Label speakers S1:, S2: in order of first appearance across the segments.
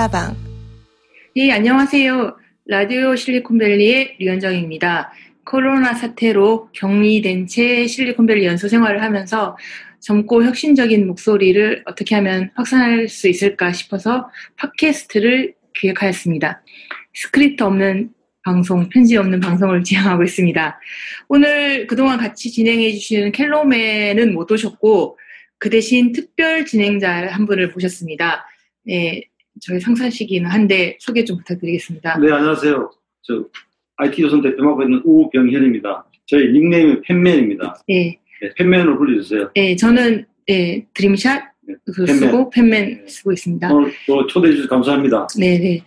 S1: 수다방.
S2: 예, 안녕하세요. 라디오 실리콘밸리의 류현정입니다. 코로나 사태로 격리된 채 실리콘밸리 연수 생활을 하면서 젊고 혁신적인 목소리를 어떻게 하면 확산할 수 있을까 싶어서 팟캐스트를 기획하였습니다. 스크립트 없는 방송, 편집 없는 방송을 지향하고 있습니다. 오늘 그동안 같이 진행해 주시는 켈로맨은 못 오셨고 그 대신 특별 진행자 한 분을 모셨습니다. 네, 저희 상사시기는 한데 소개 좀 부탁드리겠습니다.
S3: 네, 안녕하세요. 저 IT조선 대표 맡고 있는 우병현입니다. 저희 닉네임은 팬맨입니다.
S2: 네,
S3: 네, 팬맨으로 불러주세요.
S2: 네 저는 네, 드림샷
S3: 네,
S2: 그
S3: 팬맨.
S2: 쓰고 팬맨
S3: 네.
S2: 쓰고 있습니다.
S3: 오늘 또 초대해 주셔서 감사합니다.
S2: 네 네.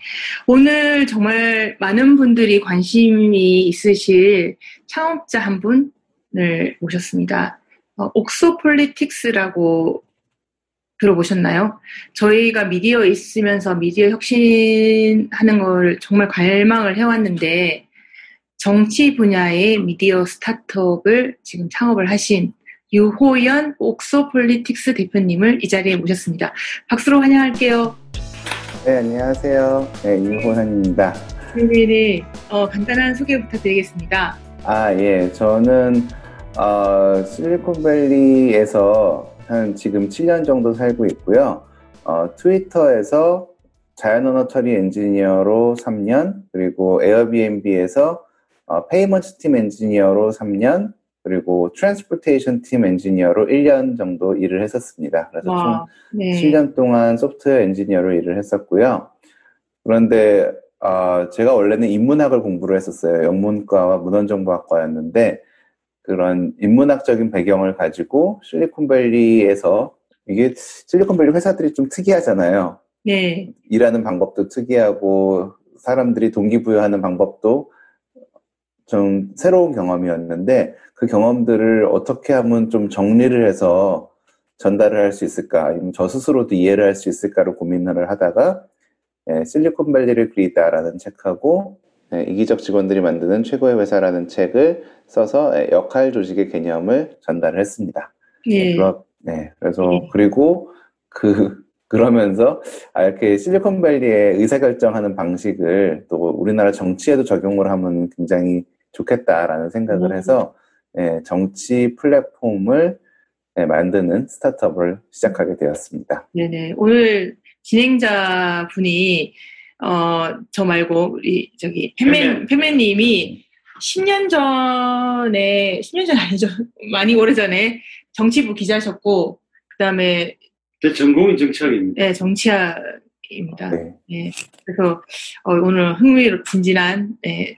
S2: 오늘 정말 많은 분들이 관심이 있으실 창업자 한 분을 모셨습니다. 어, 옥소폴리틱스라고 들어보셨나요? 저희가 미디어에 있으면서 미디어 혁신하는 걸 정말 갈망을 해왔는데 정치 분야의 미디어 스타트업을 지금 창업을 하신 유호연 옥소폴리틱스 대표님을 이 자리에 모셨습니다. 박수로 환영할게요.
S4: 네, 안녕하세요. 네, 유호현입니다.
S2: 네네네. 어, 간단한 소개 부탁드리겠습니다.
S4: 아, 예. 저는, 어, 실리콘밸리에서 한 지금 7년 정도 살고 있고요. 어, 트위터에서 자연언어 처리 엔지니어로 3년, 그리고 에어비앤비에서 어, payment 팀 엔지니어로 3년, 그리고 transportation 팀 엔지니어로 1년 정도 일을 했었습니다. 그래서 총
S2: 와, 네.
S4: 7년 동안 소프트웨어 엔지니어로 일을 했었고요. 그런데 어, 제가 원래는 인문학을 공부를 했었어요. 영문과와 문헌정보학과였는데 그런 인문학적인 배경을 가지고 실리콘밸리에서 이게 실리콘밸리 회사들이 좀 특이하잖아요.
S2: 네.
S4: 일하는 방법도 특이하고 사람들이 동기부여하는 방법도 좀 새로운 경험이었는데 그 경험들을 어떻게 하면 좀 정리를 해서 전달을 할 수 있을까 아니면 저 스스로도 이해를 할 수 있을까를 고민을 하다가 예, 실리콘밸리를 그리다라는 책하고 예, 이기적 직원들이 만드는 최고의 회사라는 책을 써서 예, 역할 조직의 개념을 전달을 했습니다.
S2: 네.
S4: 그러, 네, 그래서
S2: 네.
S4: 그리고 그 그러면서 아, 이렇게 실리콘밸리의 의사결정하는 방식을 또 우리나라 정치에도 적용을 하면 굉장히 좋겠다라는 생각을
S2: 음.
S4: 해서 예, 정치 플랫폼을 예, 만드는 스타트업을 시작하게 되었습니다.
S2: 네네. 오늘 진행자 분이, 어, 저 말고, 우리, 저기, 팬맨,
S3: 팬맨.
S2: 팬맨님이 10년 전에, 10년 전 아니죠. 많이 오래 전에 정치부 기자셨고, 그 다음에,
S3: 제 전공이 정치학입니다.
S2: 네, 정치학입니다.
S4: 네.
S2: 네. 그래서, 어, 오늘 흥미로 진진한, 네,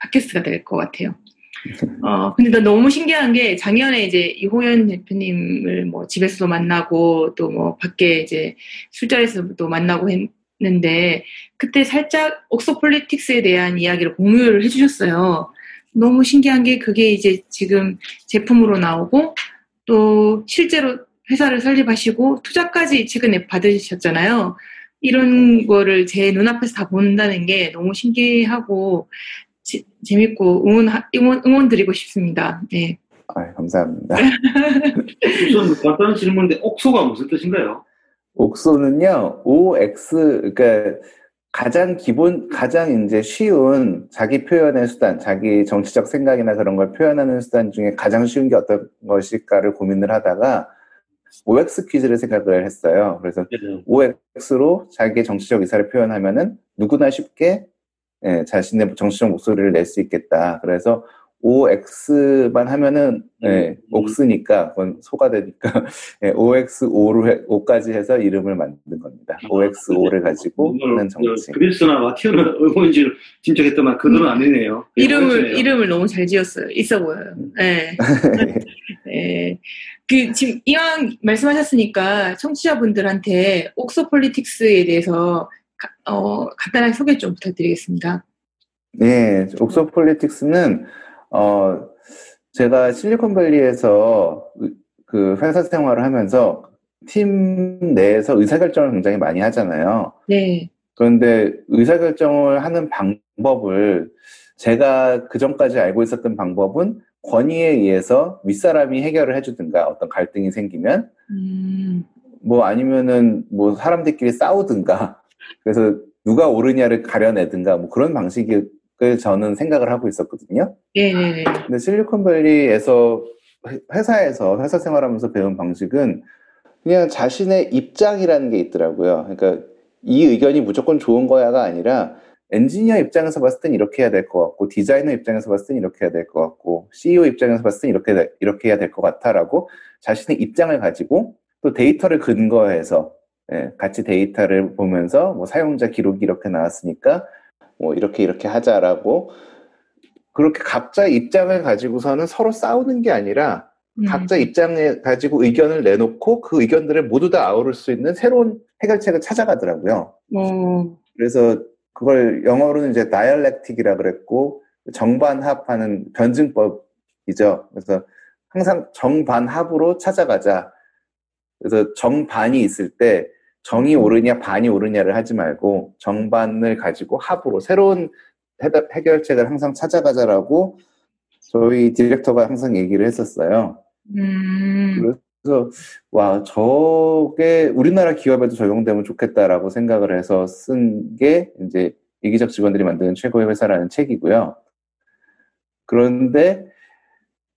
S2: 팟캐스트가 될 것 같아요. 어, 근데 나 너무 신기한 게 작년에 이제 이호연 대표님을 뭐 집에서도 만나고 또 뭐 밖에 이제 술자리에서도 만나고 했 는데 그때 살짝 옥소폴리틱스에 대한 이야기를 공유를 해주셨어요. 너무 신기한 게 그게 이제 지금 제품으로 나오고 또 실제로 회사를 설립하시고 투자까지 최근에 받으셨잖아요. 이런 거를 제 눈앞에서 다 본다는 게 너무 신기하고 지- 재밌고 응원, 응원, 응원 드리고 싶습니다. 네.
S4: 아, 감사합니다.
S3: 우선 간단한 질문인데 옥소가 무슨 뜻인가요?
S4: 옥소는요, OX, 그러니까 가장 기본, 가장 이제 쉬운 자기 표현의 수단, 자기 정치적 생각이나 그런 걸 표현하는 수단 중에 가장 쉬운 게 어떤 것일까를 고민을 하다가 OX 퀴즈를 생각을 했어요. 그래서 OX로 자기의 정치적 의사를 표현하면은 누구나 쉽게 예, 자신의 정치적 목소리를 낼 수 있겠다. 그래서 OX만 하면은 예,
S3: 음.
S4: 옥스니까 그건 소가 되니까 예, OX5로 해, 5까지 해서 이름을 만든 겁니다. OX5를 가지고 하는 정치.
S3: 그리스나 마티오는 의원인지를 짐작했더만 그들은 아니네요.
S2: 이름을,
S3: 의원이네요.
S2: 이름을 너무 잘 지었어요. 있어 보여요. 네. 네. 그, 지금 이왕 말씀하셨으니까 청취자분들한테 옥소폴리틱스에 대해서 가- 어, 간단하게 소개 좀 부탁드리겠습니다.
S4: 네, 옥소폴리틱스는 어 제가 실리콘밸리에서 의- 그 회사 생활을 하면서 팀 내에서 의사결정을 굉장히 많이 하잖아요.
S2: 네.
S4: 그런데 의사결정을 하는 방법을 제가 그 전까지 알고 있었던 방법은 권위에 의해서 윗사람이 해결을 해주든가 어떤 갈등이 생기면
S2: 음,
S4: 뭐 아니면은 뭐 사람들끼리 싸우든가 그래서 누가 옳으냐를 가려내든가 뭐 그런 방식 을 저는 생각을 하고 있었거든요.
S2: 네네네.
S4: 근데 실리콘밸리에서 회- 회사에서 회사 생활하면서 배운 방식은 그냥 자신의 입장이라는 게 있더라고요. 그러니까 이 의견이 무조건 좋은 거야가 아니라 엔지니어 입장에서 봤을 땐 이렇게 해야 될 것 같고 디자이너 입장에서 봤을 땐 이렇게 해야 될 것 같고 CEO 입장에서 봤을 땐 이렇게 돼- 이렇게 해야 될 것 같아라고 자신의 입장을 가지고 또 데이터를 근거해서 예, 같이 데이터를 보면서 뭐 사용자 기록이 이렇게 나왔으니까 뭐 이렇게 이렇게 하자라고 그렇게 각자 입장을 가지고서는 서로 싸우는 게 아니라
S2: 음.
S4: 각자 입장을 가지고 의견을 내놓고 그 의견들을 모두 다 아우를 수 있는 새로운 해결책을 찾아가더라고요.
S2: 어,
S4: 그래서 그걸 영어로는 이제 다이얼렉틱이라 그랬고 정반합하는 변증법이죠. 그래서 항상 정반합으로 찾아가자. 그래서 정반이 있을 때 정이 옳으냐 반이 옳으냐를 하지 말고 정반을 가지고 합으로 새로운 해답- 해결책을 항상 찾아가자라고 저희 디렉터가 항상 얘기를 했었어요.
S2: 음,
S4: 그래서 와 저게 우리나라 기업에도 적용되면 좋겠다라고 생각을 해서 쓴 게 이제 이기적 직원들이 만드는 최고의 회사라는 책이고요. 그런데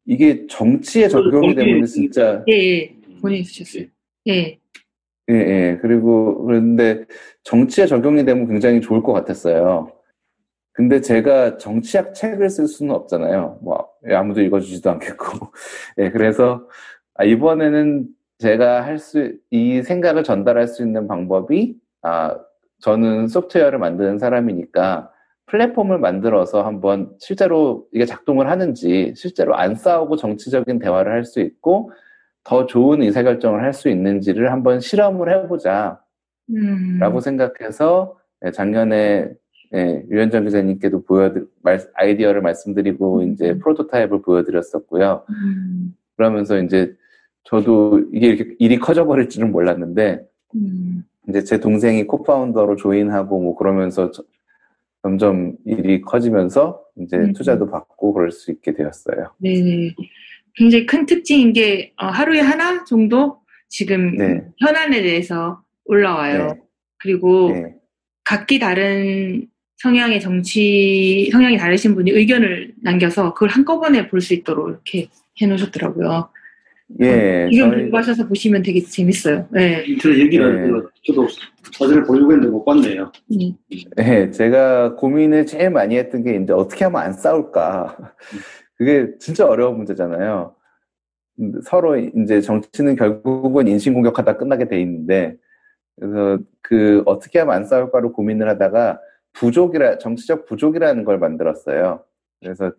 S4: 이게 정치에 적용이 되면 진짜
S2: 예, 예. 본인이 쓰셨어요. 예.
S4: 예, 예. 그리고 그런데 정치에 적용이 되면 굉장히 좋을 것 같았어요. 근데 제가 정치학 책을 쓸 수는 없잖아요. 뭐 아무도 읽어주지도 않겠고. 예, 그래서 아, 이번에는 제가 할 수, 이 생각을 전달할 수 있는 방법이, 아, 저는 소프트웨어를 만드는 사람이니까 플랫폼을 만들어서 한번 실제로 이게 작동을 하는지, 실제로 안 싸우고 정치적인 대화를 할 수 있고, 더 좋은 의사결정을 할 수 있는지를 한번 실험을 해보자.
S2: 음.
S4: 라고 생각해서 예, 작년에 예, 유현정 기자님께도 보여드 말, 아이디어를 말씀드리고
S2: 음.
S4: 이제 프로토타입을 보여드렸었고요.
S2: 음.
S4: 그러면서 이제 저도 이게 이렇게 일이 커져버릴 줄은 몰랐는데
S2: 음.
S4: 이제 제 동생이 코파운더로 조인하고 뭐 그러면서 저- 점점 일이 커지면서 이제
S2: 음.
S4: 투자도 받고 그럴 수 있게 되었어요.
S2: 네. 굉장히 큰 특징인 게 어, 하루에 하나 정도 지금
S4: 네.
S2: 현안에 대해서 올라와요.
S4: 네.
S2: 그리고
S4: 네.
S2: 각기 다른 성향의 정치 성향이 다르신 분이 의견을 남겨서 그걸 한꺼번에 볼 수 있도록 이렇게 해놓으셨더라고요.
S4: 예,
S2: 지금
S4: 저희-
S2: 공부하셔서 보시면 되게 재밌어요. 네.
S3: 인터넷 얘기를
S4: 네.
S3: 저도 사진을 보려고 했는데 못 봤네요.
S2: 음.
S4: 네, 제가 고민을 제일 많이 했던 게 이제 어떻게 하면 안 싸울까. 그게 진짜 어려운 문제잖아요. 근데 서로 이제 정치는 결국은 인신 공격하다 끝나게 돼 있는데, 그래서 그 어떻게 하면 안 싸울까로 고민을 하다가 부족이라, 정치적 부족이라는 걸 만들었어요. 그래서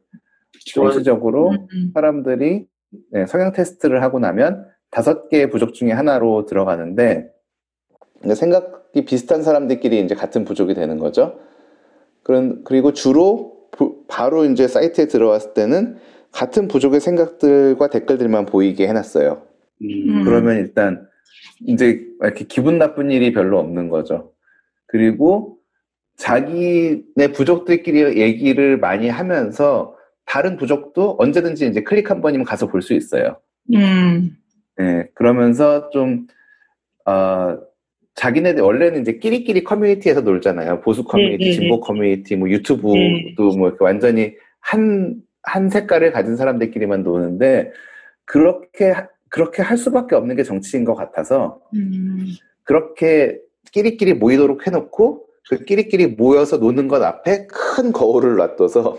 S4: 정치적으로
S2: 음, 음.
S4: 사람들이 네, 성향 테스트를 하고 나면 다섯 개의 부족 중에 하나로 들어가는데 생각이 비슷한 사람들끼리 이제 같은 부족이 되는 거죠. 그런 그리고 주로 부- 바로 이제 사이트에 들어왔을 때는 같은 부족의 생각들과 댓글들만 보이게 해놨어요.
S2: 음.
S4: 그러면 일단 이제 이렇게 기분 나쁜 일이 별로 없는 거죠. 그리고 자기네 부족들끼리 얘기를 많이 하면서 다른 부족도 언제든지 이제 클릭 한 번이면 가서 볼 수 있어요.
S2: 음.
S4: 예, 그러면서 좀, 어, 자기네들, 원래는 이제 끼리끼리 커뮤니티에서 놀잖아요. 보수 커뮤니티,
S2: 네, 네,
S4: 진보
S2: 네.
S4: 커뮤니티, 뭐 유튜브도
S2: 네.
S4: 뭐 이렇게 완전히 한, 한 색깔을 가진 사람들끼리만 노는데, 그렇게, 하- 그렇게 할 수밖에 없는 게 정치인 것 같아서,
S2: 음.
S4: 그렇게 끼리끼리 모이도록 해놓고, 그 끼리끼리 모여서 노는 것 앞에 큰 거울을 놔둬서,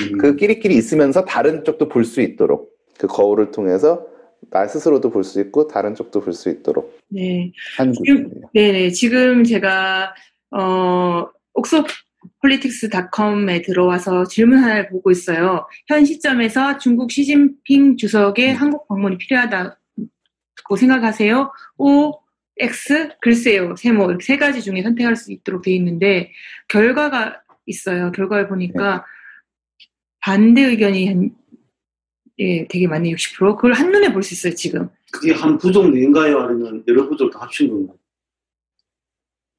S3: 음.
S4: 그 끼리끼리 있으면서 다른 쪽도 볼 수 있도록, 그 거울을 통해서 나 스스로도 볼 수 있고, 다른 쪽도 볼 수 있도록
S2: 네.
S4: 한 구조예요.
S2: 네네. 지금 제가, 어, 옥소폴리틱스닷컴에 들어와서 질문 하나를 보고 있어요. 현 시점에서 중국 시진핑 주석의 한국 방문이 필요하다고 생각하세요? O, X, 글쎄요, 세모, 이렇게 세 가지 중에 선택할 수 있도록 돼 있는데, 결과가 있어요. 결과를 보니까 반대 의견이 한, 예, 되게 많네, 60%. 그걸 한눈에 볼 수 있어요, 지금.
S3: 그게 한 부족 내인가요? 아니면 여러 부족 다 합친 건가요?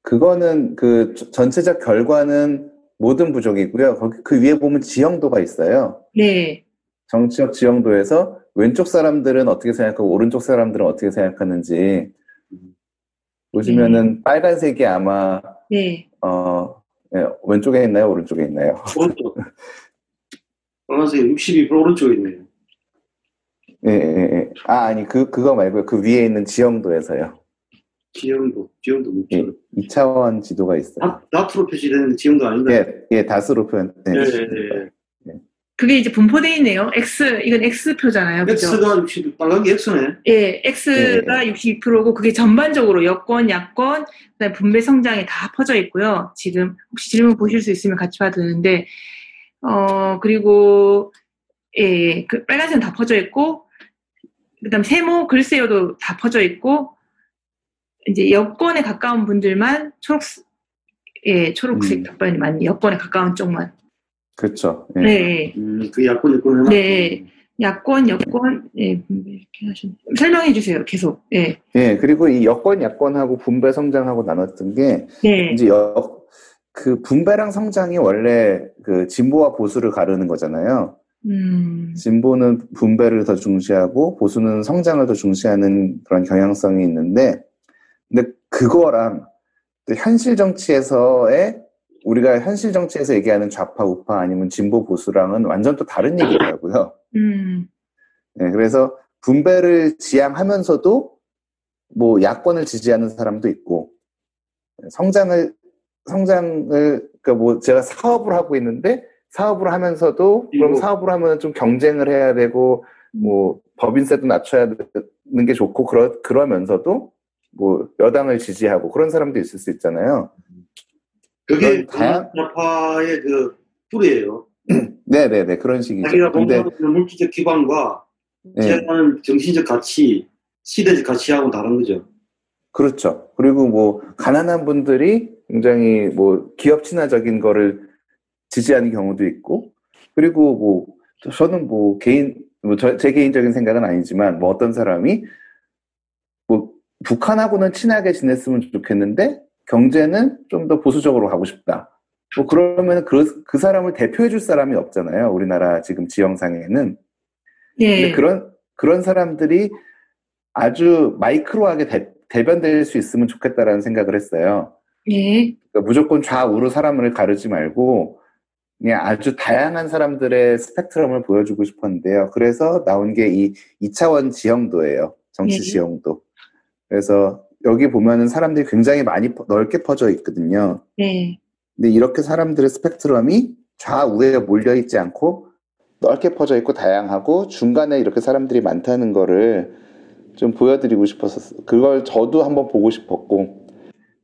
S4: 그거는 그 저- 전체적 결과는 모든 부족이고요. 거기 그 위에 보면 지형도가 있어요.
S2: 네.
S4: 정치적 지형도에서 왼쪽 사람들은 어떻게 생각하고 오른쪽 사람들은 어떻게 생각하는지 보시면은 빨간색이 아마
S2: 네.
S4: 어 예, 왼쪽에 있나요 오른쪽에 있나요?
S3: 오른쪽. 빨간색이 62% 오른쪽에 있네요.
S4: 예, 예, 예. 아 아니 그 그거 말고요 그 위에 있는 지형도에서요.
S3: 지형도, 지형도
S4: 예,
S3: 묻죠.
S4: 2차원 지도가 있어요.
S3: 다, 다트로 표시되는 지형도 아닌가요?
S4: 예, 예 다스로 표현. 네.
S3: 예, 예, 예.
S2: 그게 이제 분포되어 있네요. X, 이건 X표잖아요. 그죠?
S3: X가 60, 빨간 게 X네.
S2: 예, X가 62%고 그게 전반적으로 여권, 야권, 그다음에 분배 성장에 다 퍼져 있고요. 지금 혹시 질문 보실 수 있으면 같이 봐도 되는데, 어, 그리고, 예, 그 빨간색은 다 퍼져 있고, 그 다음 세모, 글쎄요도 다 퍼져 있고, 이제 여권에 가까운 분들만 초록, 예, 초록색
S4: 음.
S2: 답변이 많이 여권에 가까운 쪽만.
S4: 그렇죠. 예.
S2: 네, 예.
S3: 음, 그 야권, 여권
S2: 네. 야권, 여권, 예, 분배 이렇게 하셨네. 설명해 주세요, 계속. 예.
S4: 예, 그리고 이 여권, 야권하고 분배, 성장하고 나눴던 게
S2: 네.
S4: 이제 여, 그 분배랑 성장이 원래 그 진보와 보수를 가르는 거잖아요.
S2: 음,
S4: 진보는 분배를 더 중시하고 보수는 성장을 더 중시하는 그런 경향성이 있는데, 근데 그거랑 또 현실 정치에서의 우리가 현실 정치에서 얘기하는 좌파, 우파 아니면 진보, 보수랑은 완전 또 다른 얘기더라고요.
S2: 음,
S4: 네, 그래서 분배를 지향하면서도 뭐 야권을 지지하는 사람도 있고 성장을 성장을 그러니까 뭐 제가 사업을 하고 있는데 사업을 하면서도 그럼. 사업을 하면 좀 경쟁을 해야 되고 뭐 법인세도 낮춰야 되는 게 좋고 그러 그러면서도 뭐 여당을 지지하고 그런 사람도 있을 수 있잖아요.
S3: 그게 좌파의 그 뿌리예요.
S4: 네네네 그런 식이죠.
S3: 자기가 있는 물질적 기반과
S4: 네.
S3: 제하는 정신적 가치, 시대적 가치하고는 다른 거죠.
S4: 그렇죠. 그리고 뭐 가난한 분들이 굉장히 뭐 기업 친화적인 거를 지지하는 경우도 있고 그리고 뭐 저는 뭐 개인 뭐 제 개인적인 생각은 아니지만 뭐 어떤 사람이 뭐 북한하고는 친하게 지냈으면 좋겠는데 경제는 좀 더 보수적으로 가고 싶다. 뭐 그러면 그, 그 사람을 대표해 줄 사람이 없잖아요. 우리나라 지금 지형상에는.
S2: 네.
S4: 근데 그런 그런 사람들이 아주 마이크로하게 대, 대변될 수 있으면 좋겠다라는 생각을 했어요.
S2: 예.
S4: 그러니까 무조건 좌우로 사람을 가르지 말고 그냥 아주 다양한 사람들의 스펙트럼을 보여주고 싶었는데요. 그래서 나온 게 이 2차원 지형도예요. 정치
S2: 네.
S4: 지형도. 그래서 여기 보면은 사람들이 굉장히 많이 퍼- 넓게 퍼져 있거든요.
S2: 네.
S4: 근데 이렇게 사람들의 스펙트럼이 좌우에 몰려 있지 않고 넓게 퍼져 있고 다양하고 중간에 이렇게 사람들이 많다는 거를 좀 보여드리고 싶었었어요. 그걸 저도 한번 보고 싶었고,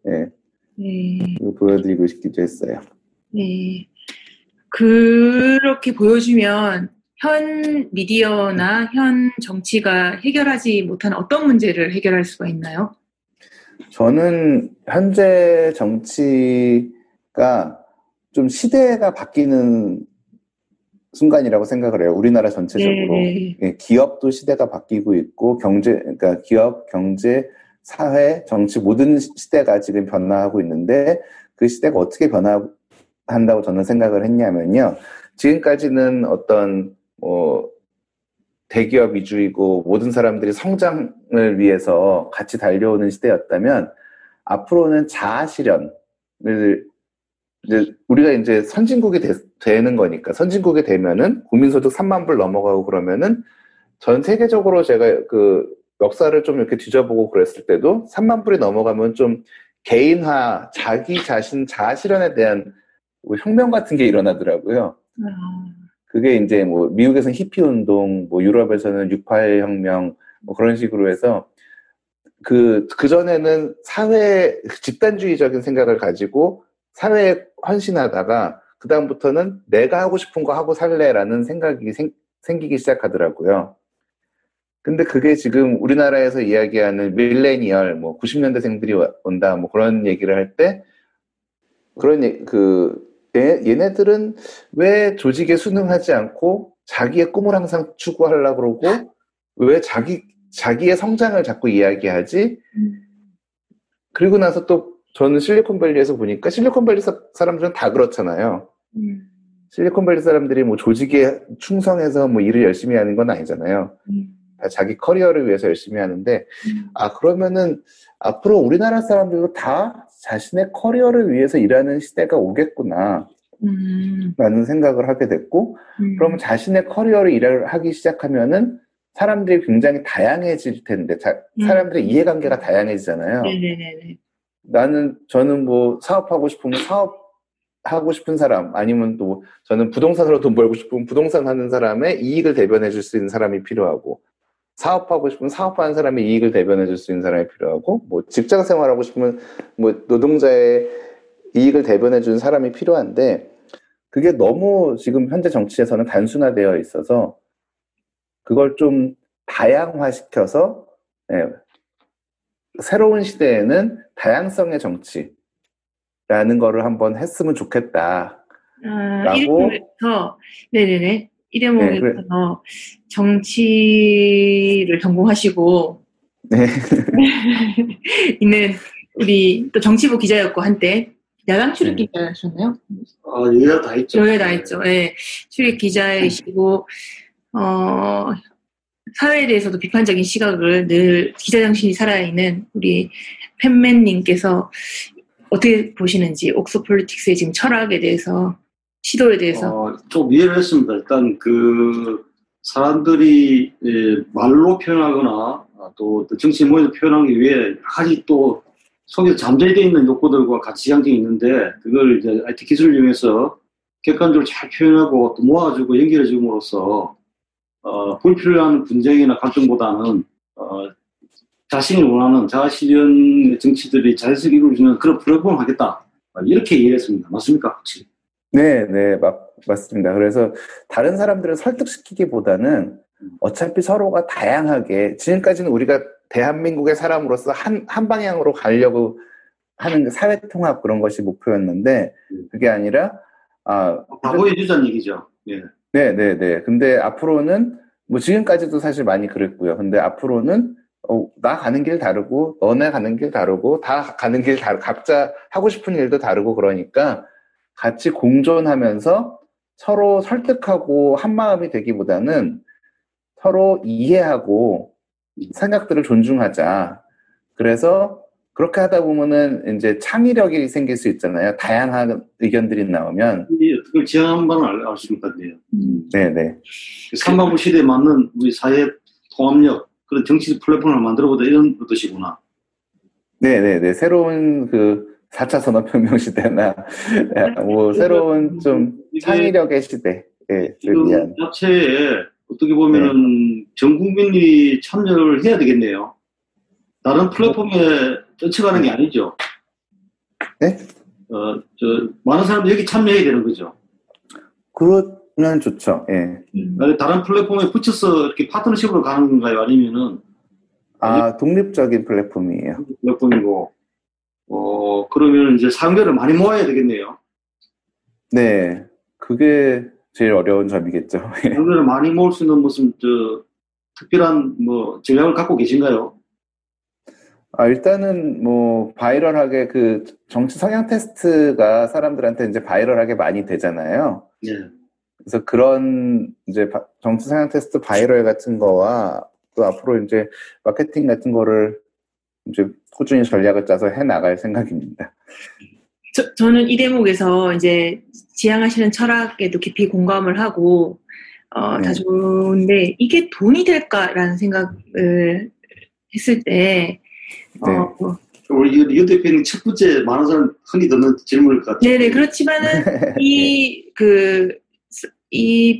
S4: 예,
S2: 네.
S4: 이거 보여드리고 싶기도 했어요.
S2: 네. 그렇게 보여주면 현 미디어나 현 정치가 해결하지 못한 어떤 문제를 해결할 수가 있나요?
S4: 저는 현재 정치가 좀 시대가 바뀌는 순간이라고 생각을 해요. 우리나라 전체적으로.
S2: 네.
S4: 예, 기업도 시대가 바뀌고 있고 경제 그러니까 기업, 경제, 사회, 정치 모든 시- 시대가 지금 변화하고 있는데 그 시대가 어떻게 변화 한다고 저는 생각을 했냐면요. 지금까지는 어떤 뭐 대기업 위주이고 모든 사람들이 성장을 위해서 같이 달려오는 시대였다면 앞으로는 자아 실현을 이제 우리가 이제 선진국이 되, 는 거니까 선진국이 되면은 국민소득 3만 불 넘어가고 그러면은 전 세계적으로 제가 그 역사를 좀 이렇게 뒤져보고 그랬을 때도 3만 불이 넘어가면 좀 개인화, 자기 자신 자아 실현에 대한 뭐 혁명 같은 게 일어나더라고요.
S2: 아,
S4: 그게 이제 뭐 미국에서는 히피 운동, 뭐 유럽에서는 68 혁명 뭐 그런 식으로 해서 그 그전에는 사회 집단주의적인 생각을 가지고 사회에 헌신하다가 그다음부터는 내가 하고 싶은 거 하고 살래라는 생각이 생, 생기기 시작하더라고요. 근데 그게 지금 우리나라에서 이야기하는 밀레니얼, 뭐 90년대생들이 온다, 뭐 그런 얘기를 할 때 그런 얘- 그 얘, 얘네들은 왜 조직에 순응하지 않고 자기의 꿈을 항상 추구하려고 그러고 왜 자기 자기의 성장을 자꾸 이야기하지?
S2: 음,
S4: 그리고 나서 또 저는 실리콘밸리에서 보니까 실리콘밸리 사- 사람들은 다 그렇잖아요.
S2: 음,
S4: 실리콘밸리 사람들이 뭐 조직에 충성해서 뭐 일을 열심히 하는 건 아니잖아요.
S2: 음.
S4: 다 자기 커리어를 위해서 열심히 하는데
S2: 음.
S4: 아 그러면은 앞으로 우리나라 사람들도 다 자신의 커리어를 위해서 일하는 시대가 오겠구나
S2: 음.
S4: 라는 생각을 하게 됐고
S2: 음.
S4: 그러면 자신의 커리어를 일을 하기 시작하면은 사람들이 굉장히 다양해질 텐데 자-
S2: 음.
S4: 사람들의 이해관계가 다양해지잖아요.
S2: 네네네네.
S4: 나는 저는 뭐 사업하고 싶으면 사업 하고 싶은 사람 아니면 또 저는 부동산으로 돈 벌고 싶으면 부동산 하는 사람의 이익을 대변해 줄 수 있는 사람이 필요하고 사업하고 싶으면 사업하는 사람의 이익을 대변해 줄 수 있는 사람이 필요하고 뭐 직장 생활하고 싶으면 뭐 노동자의 이익을 대변해 주는 사람이 필요한데 그게 너무 지금 현재 정치에서는 단순화되어 있어서 그걸 좀 다양화시켜서 예, 새로운 시대에는 다양성의 정치라는 거를 한번 했으면 좋겠다.
S2: 아,
S4: 라고?
S2: 네네네 이 대목에서
S4: 네, 그래.
S2: 정치를 전공하시고
S4: 네.
S2: 있는 우리 또 정치부 기자였고 한때 야당 출입
S4: 네.
S2: 기자셨나요?
S3: 아, 여야 다 있죠.
S2: 여야 다 있죠. 예. 출입 기자이시고 어 사회에 대해서도 비판적인 시각을 늘 기자 정신이 살아있는 우리 팬맨님께서 어떻게 보시는지 옥스 폴리틱스의 지금 철학에 대해서 시도에 대해서
S3: 어, 좀 이해를 했습니다. 일단 그 사람들이 예, 말로 표현하거나 아, 또 정치 모에서 표현하기 위해 가지 또 속에 잠재되어 있는 욕구들과 가치 상정이 있는데 그걸 이제 IT 기술을 이용해서 객관적으로 잘 표현하고 또 모아주고 연결해 줌으로써 어, 불필요한 분쟁이나 갈등보다는 어, 자신이 원하는 자아실현의 정치들이 자연스럽게 이루어지는 그런 플랫폼을 하겠다. 아, 이렇게 이해했습니다. 맞습니까? 혹시?
S4: 네, 네, 맞, 맞습니다. 그래서 다른 사람들을 설득시키기보다는 어차피 서로가 다양하게, 지금까지는 우리가 대한민국의 사람으로서 한, 한 방향으로 가려고 하는 그 사회 통합 그런 것이 목표였는데, 그게 아니라, 아,
S3: 바보의 주자는 얘기죠. 예.
S4: 네, 네, 네. 근데 앞으로는, 뭐 지금까지도 사실 많이 그랬고요. 근데 앞으로는, 어, 나 가는 길 다르고, 너네 가는 길 다르고, 다 가는 길 다르고, 각자 하고 싶은 일도 다르고 그러니까 같이 공존하면서 서로 설득하고 한마음이 되기보다는 서로 이해하고 생각들을 존중하자. 그래서 그렇게 하다 보면은 이제 창의력이 생길 수 있잖아요. 다양한 의견들이 나오면.
S3: 이 그걸 지향한 바는 알, 알 수가 있네요.
S2: 음,
S4: 네네.
S3: 삼반부 시대에 맞는 우리 사회 통합력, 그런 정치 플랫폼을 만들어보다 이런 뜻이구나.
S4: 네네네. 새로운 그 4차 산업혁명 시대나, 뭐, 새로운 좀 창의력의 시대를
S3: 지금
S4: 위한.
S3: 자체에 어떻게 보면은 전 국민이 참여를 해야 되겠네요. 다른 플랫폼에 쫓아가는 게 아니죠.
S4: 네?
S3: 어, 저, 많은 사람들이 여기 참여해야 되는 거죠.
S4: 그러면 좋죠. 예.
S2: 음.
S3: 아니, 다른 플랫폼에 붙여서 이렇게 파트너십으로 가는 건가요? 아니면은
S4: 아, 독립적인 플랫폼이에요.
S3: 플랫폼이고, 어, 그러면 이제 상대를 많이 모아야 되겠네요.
S4: 네. 그게 제일 어려운 점이겠죠.
S3: 상대를 많이 모을 수 있는 무슨, 저, 특별한 뭐 전략을 갖고 계신가요?
S4: 아, 일단은 뭐 viral하게 그 정치 성향 테스트가 사람들한테 이제 viral하게 많이 되잖아요.
S3: 네.
S4: 그래서 그런 이제 바- 정치 성향 테스트 바이럴 같은 거와 또 앞으로 이제 마케팅 같은 거를 이제 꾸준히 전략을 짜서 해 나갈 생각입니다.
S2: 저, 저는 이 대목에서 이제 지향하시는 철학에도 깊이 공감을 하고 어, 다
S4: 네.
S2: 좋은데 이게 돈이 될까라는 생각을 했을 때 어,
S4: 네.
S2: 뭐,
S3: 우리 유, 유 대표님 첫 번째 많은 사람 흔히 듣는 질문일 것 같아요.
S2: 네네 그렇지만은 이그이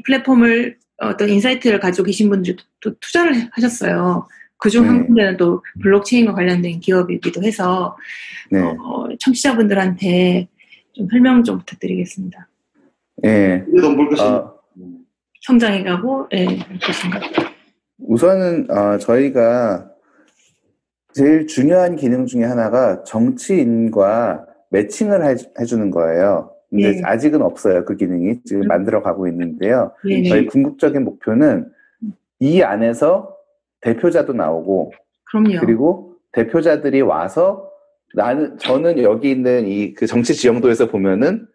S2: 플랫폼을 어떤 insight를 가지고 계신 분들이 또 투자를 하셨어요. 그중 한
S4: 네.
S2: 군데는 또 블록체인과 관련된 기업이기도 해서
S4: 네.
S2: 어, 청취자분들한테 좀 설명 좀 부탁드리겠습니다.
S4: 예.
S3: 돈벌 것이
S4: 어,
S2: 성장해 가고 예, 그렇습니다.
S4: 우선은 어, 저희가 제일 중요한 기능 중에 하나가 정치인과 매칭을 해, 해주는 거예요. 근데
S2: 네.
S4: 아직은 없어요. 그 기능이 지금
S2: 음.
S4: 만들어 가고 있는데요.
S2: 네네.
S4: 저희 궁극적인 목표는 이 안에서 대표자도 나오고
S2: 그럼요.
S4: 그리고 대표자들이 와서 나는 저는 여기 있는 이 그 정치 지형도에서 보면은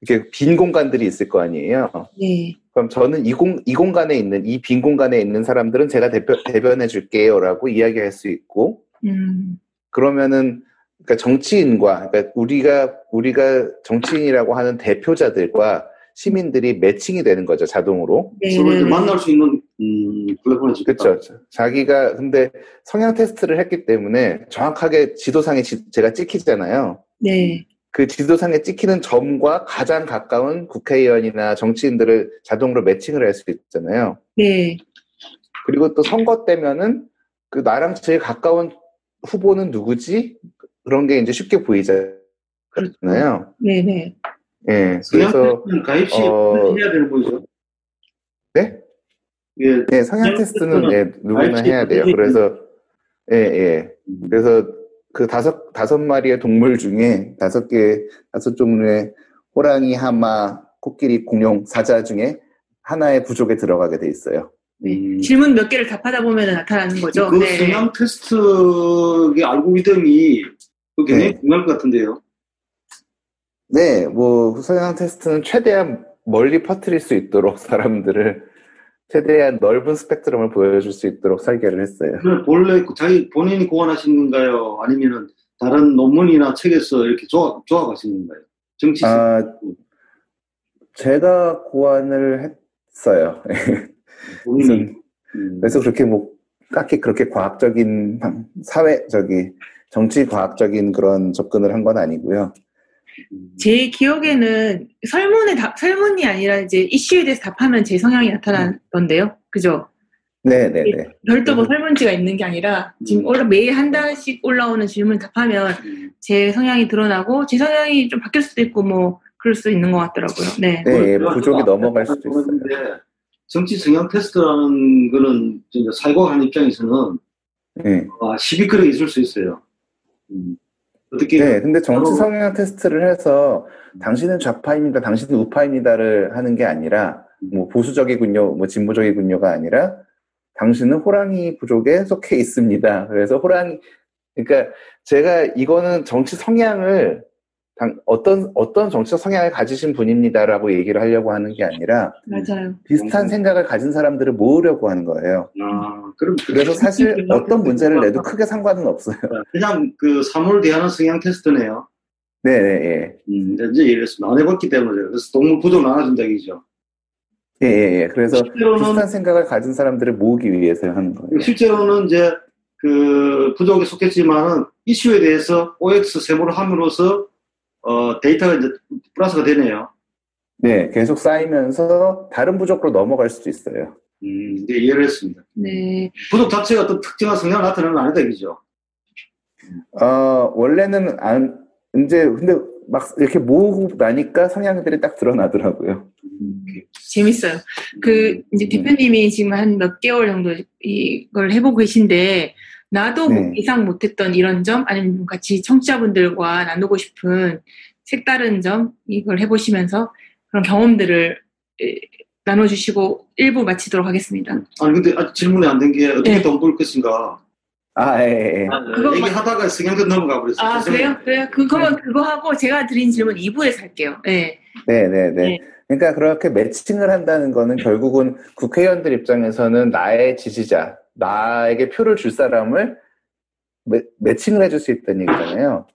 S4: 이렇게 빈 공간들이 있을 거 아니에요.
S2: 네.
S4: 그럼 저는 이, 공, 이 공간에 있는 이 빈 공간에 있는 사람들은 제가 대표, 대변해 줄게요라고 이야기할 수 있고
S2: 음.
S4: 그러면은 그러니까 정치인과 그러니까 우리가 우리가 정치인이라고 하는 대표자들과 시민들이 매칭이 되는 거죠 자동으로.
S2: 네.
S3: 서로 이제
S2: 네.
S3: 만날 수 있는 음, 플랫폼이
S4: 그렇죠. 자기가 근데 성향 테스트를 했기 때문에 정확하게 지도상에 지- 제가 찍히잖아요.
S2: 네.
S4: 그 지도상에 찍히는 점과 가장 가까운 국회의원이나 정치인들을 자동으로 매칭을 할 수 있잖아요.
S2: 네.
S4: 그리고 또 선거 때면은 그 나랑 제일 가까운 후보는 누구지? 그런 게 이제 쉽게 보이잖아요.
S2: 네. 네.
S4: 예. 그래서
S3: 그래서 가입 시
S4: 어,
S3: 해야 되는 거죠.
S4: 네?
S3: 예.
S4: 예, 성향 테스트는 예, 누구나. 해야 돼요. 그래서 예, 예.
S3: 음.
S4: 그래서 그 다섯 다섯 마리의 동물 중에 다섯 개 다섯 종류의 호랑이, 하마, 코끼리, 공룡, 사자 중에 하나의 부족에 들어가게 돼 있어요.
S3: 음.
S2: 질문 몇 개를 답하다 보면 나타나는 거죠.
S3: 그
S2: 네.
S3: 성향 테스트의 알고리즘이 그 굉장히
S4: 네.
S3: 중요할 것 같은데요.
S4: 네, 뭐 성향 테스트는 최대한 멀리 퍼뜨릴 수 있도록 사람들을 최대한 넓은 스펙트럼을 보여줄 수 있도록 설계를 했어요.
S3: 본래 그 자기 본인이 고안하신 건가요? 아니면은 다른 논문이나 책에서 이렇게 조합, 조합하신 건가요? 정치
S4: 아, 제가 고안을 했어요.
S3: 본인이 음.
S4: 그래서 그렇게 뭐 딱히 그렇게 과학적인 방- 사회 저기 정치 과학적인 그런 접근을 한 건 아니고요.
S3: 음.
S2: 제 기억에는 설문에 답, 설문이 아니라 이제 이슈에 대해서 답하면 제 성향이 나타나던데요. 그죠?
S4: 네, 네, 네.
S2: 별도 뭐
S3: 음.
S2: 설문지가 있는 게 아니라 지금 올라 매일 한 달씩 올라오는 질문 답하면
S3: 음.
S2: 제 성향이 드러나고 제 성향이 좀 바뀔 수도 있고 뭐 그럴 수 있는 것 같더라고요. 네.
S4: 네, 예, 부족이 넘어갈 수도 있어요.
S3: 정치 성향 테스트라는 거는 진짜 사고하는 입장에서는
S4: 네.
S3: 아, 시비거리가 있을 수 있어요. 음. 어떻게
S4: 네, 근데 정치 성향 테스트를 해서 당신은 좌파입니다, 당신은 우파입니다를 하는 게 아니라 뭐 보수적이군요, 뭐 진보적이군요가 아니라 당신은 호랑이 부족에 속해 있습니다. 그래서 호랑이 그러니까 제가 이거는 정치 성향을 당- 어떤 어떤 정치적 성향을 가지신 분입니다라고 얘기를 하려고 하는 게 아니라
S2: 맞아요.
S4: 비슷한 생각을 가진 사람들을 모으려고 하는 거예요.
S3: 아, 그럼
S4: 그래서 사실 어떤 문제를 내도 크게 상관은 없어요.
S3: 그냥 그 사물 대하는 성향 테스트네요.
S4: 네, 네, 예.
S3: 음, 이제 이랬습니다. 안 해봤기 때문에 그래서 동물 부족 나눠준다 얘기죠.
S4: 예, 예, 예. 그래서
S3: 실제로는
S4: 비슷한 생각을 가진 사람들을 모으기 위해서 하는 거예요.
S3: 실제로는 이제 그 부족에 속했지만은 이슈에 대해서 OX 세모를 함으로써 어, 데이터가 이제 플러스가 되네요.
S4: 네, 계속 쌓이면서 다른 부족으로 넘어갈 수도 있어요.
S3: 음, 이제 이해를 했습니다.
S2: 네.
S3: 부족 자체가 어떤 특정한 성향을 나타내는 건 아니다 얘기죠.
S4: 어, 원래는 안, 이제, 근데 막 이렇게 모으고 나니까 성향들이 딱 드러나더라고요.
S3: 음,
S2: 재밌어요. 그 이제 대표님이 지금 한 몇 개월 정도 이걸 해보고 계신데 나도 뭐
S4: 네.
S2: 예상 못했던 이런 점 아니면 같이 청취자분들과 나누고 싶은 색다른 점 이걸 해보시면서 그런 경험들을 에, 나눠주시고 1부 마치도록 하겠습니다.
S3: 아니 근데 아직 질문이 안 된 게 어떻게
S2: 네.
S3: 돈벌 것인가
S4: 아, 예, 예.
S2: 그거
S3: 얘기하다가 성향도 넘어가 버렸어요.
S2: 아 그래요? 그래요? 그, 그러면 그거 하고 제가 드린 질문 2부에서 할게요. 네.
S4: 네, 네, 네.
S2: 네.
S4: 그러니까 그렇게 매칭을 한다는 거는 결국은 국회의원들 입장에서는 나의 지지자, 나에게 표를 줄 사람을 매, 매칭을 해줄 수 있다는 얘기잖아요.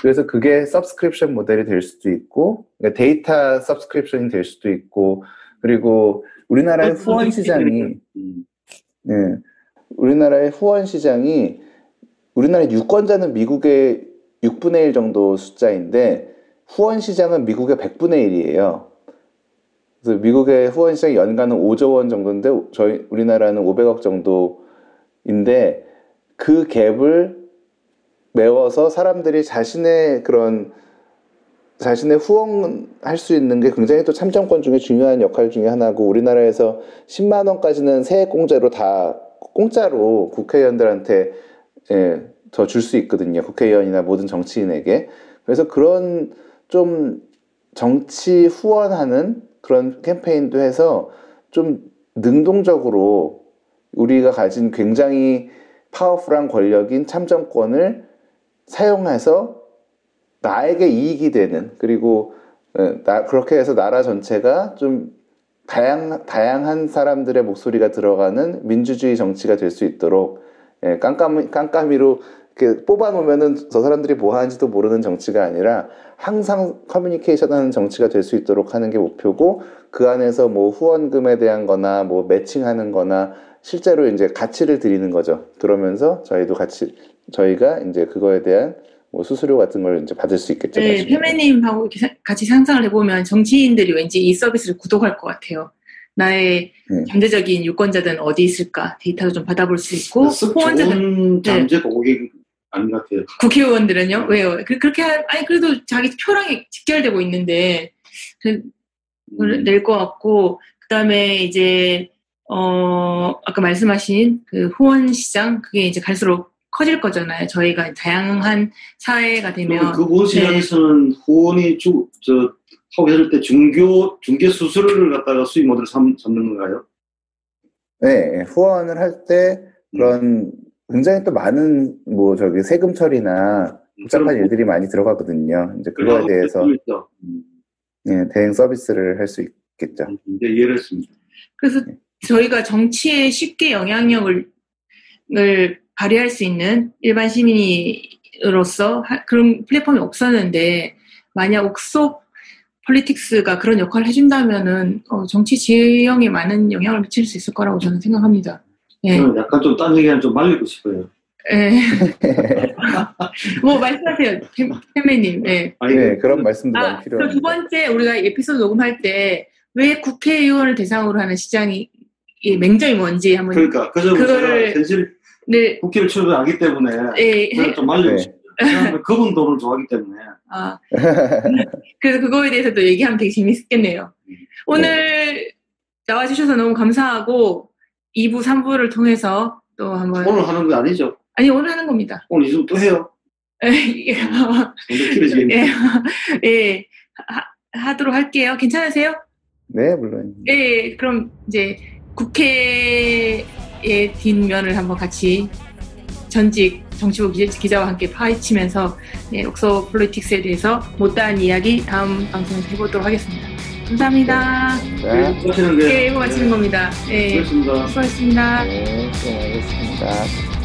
S4: 그래서 그게 subscription 모델이 될 수도 있고, 그러니까 데이터 subscription이 될 수도 있고, 그리고 우리나라의 후원 시장이
S3: 음,
S4: 네. 우리나라의 후원 시장이 우리나라 유권자는 미국의 6분의 1 정도 숫자인데 후원 시장은 미국의 100분의 1이에요. 그래서 미국의 후원 시장이 연간은 5조 원 정도인데 저희 우리나라는 500억 정도인데 그 갭을 메워서 사람들이 자신의 그런 자신의 후원할 수 있는 게 굉장히 또 참정권 중에 중요한 역할 중에 하나고 우리나라에서 10만 원까지는 세액 공제로 다 공짜로 국회의원들한테 예, 더 줄 수 있거든요. 국회의원이나 모든 정치인에게. 그래서 그런 좀 정치 후원하는 그런 캠페인도 해서 좀 능동적으로 우리가 가진 굉장히 파워풀한 권력인 참정권을 사용해서 나에게 이익이 되는 그리고 예, 나, 그렇게 해서 나라 전체가 좀 다양, 다양한 사람들의 목소리가 들어가는 민주주의 정치가 될 수 있도록 예, 깜깜, 깜깜이로 이렇게 뽑아놓으면은 저 사람들이 뭐 하는지도 모르는 정치가 아니라 항상 커뮤니케이션 하는 정치가 될 수 있도록 하는 게 목표고 그 안에서 뭐 후원금에 대한 거나 뭐 매칭하는 거나 실제로 이제 가치를 드리는 거죠. 그러면서 저희도 같이, 저희가 이제 그거에 대한 뭐 수수료 같은 걸 이제 받을 수 있겠죠.
S2: 네. 페메님하고 같이 상상을 해보면 정치인들이 왠지 이 서비스를 구독할 것 같아요. 나의
S4: 네.
S2: 잠재적인 유권자들은 어디 있을까 데이터도 좀 받아볼 수 있고
S3: 쓱
S2: 후원자들
S3: 잠재 고객 아닌 것 같아요.
S2: 국회의원들은요 왜요? 그- 그렇게 하- 아니 그래도 자기 표랑이 직결되고 있는데 그-
S3: 음.
S2: 낼것 같고 그다음에 이제 어 아까 말씀하신 그 후원 시장 그게 이제 갈수록 커질 거잖아요. 저희가 다양한 사회가 되면
S3: 그 후원
S2: 네.
S3: 시장에서는 후원이 주, 저, 하고 했을 때 중교, 중개 수수료를 갖다가 수익 모델을 삼, 삼는 건가요?
S4: 네, 후원을 할 때 그런 굉장히 또 많은 뭐 저기 세금 처리나 복잡한
S3: 그럼
S4: 일들이 많이 들어가거든요. 이제 그거에
S3: 그거하고
S4: 대해서
S3: 있죠. 음,
S4: 예, 대행 서비스를 할 수 있겠죠.
S3: 이제 이해를 했습니다.
S2: 그래서 저희가 정치에 쉽게 영향력을 을 발휘할 수 있는 일반 시민으로서 하- 그런 플랫폼이 없었는데 만약 옥속 폴리틱스가 그런 역할을 해준다면은 어, 정치 지형에 많은 영향을 미칠 수 있을 거라고 저는 생각합니다. 예.
S3: 저는 약간 좀 딴 얘기하면 좀 말리고 싶어요.
S2: 예. 뭐 말씀하세요, 팬매님. 예.
S3: 아니,
S4: 네, 그런 말씀도
S2: 아,
S4: 많이
S2: 그리고 두. 번째 우리가 에피소드 녹음할 때 왜 국회의원을 대상으로 하는 시장이 이 맹점이 뭔지 한번
S3: 그러니까, 그 점을
S2: 그거를-
S3: 현실
S2: 네,
S3: 국회를 출근하기 때문에
S2: 예,
S3: 저는 좀 말리고
S4: 네.
S3: 싶어요. 그분 돈을 좋아하기 때문에.
S2: 아, 그래서 그거에 대해서도 얘기하면 되게 재밌겠네요. 오늘 나와주셔서 너무 감사하고 2부, 3부를 통해서 또 한번
S3: 오늘 하는 거 아니죠?
S2: 아니 오늘 하는 겁니다.
S3: 오늘 이좀 또 해요.
S2: 예,
S3: 상당히 길어지겠네.
S2: 예, 하, 하도록 할게요. 괜찮으세요?
S4: 네, 물론.
S2: 예, 그럼 이제 국회의 뒷면을 한번 같이 전직 정치부 기자- 기자와 함께 파헤치면서 네, 옥소 폴리틱스에 대해서 못다한 이야기 다음 방송에서 해보도록 하겠습니다. 감사합니다.
S4: 자,
S3: 하시는 게.
S2: 예, 이거 마치는 겁니다. 예,
S3: 수고했습니다.
S2: 수고하셨습니다.
S4: 네, 수고하셨습니다.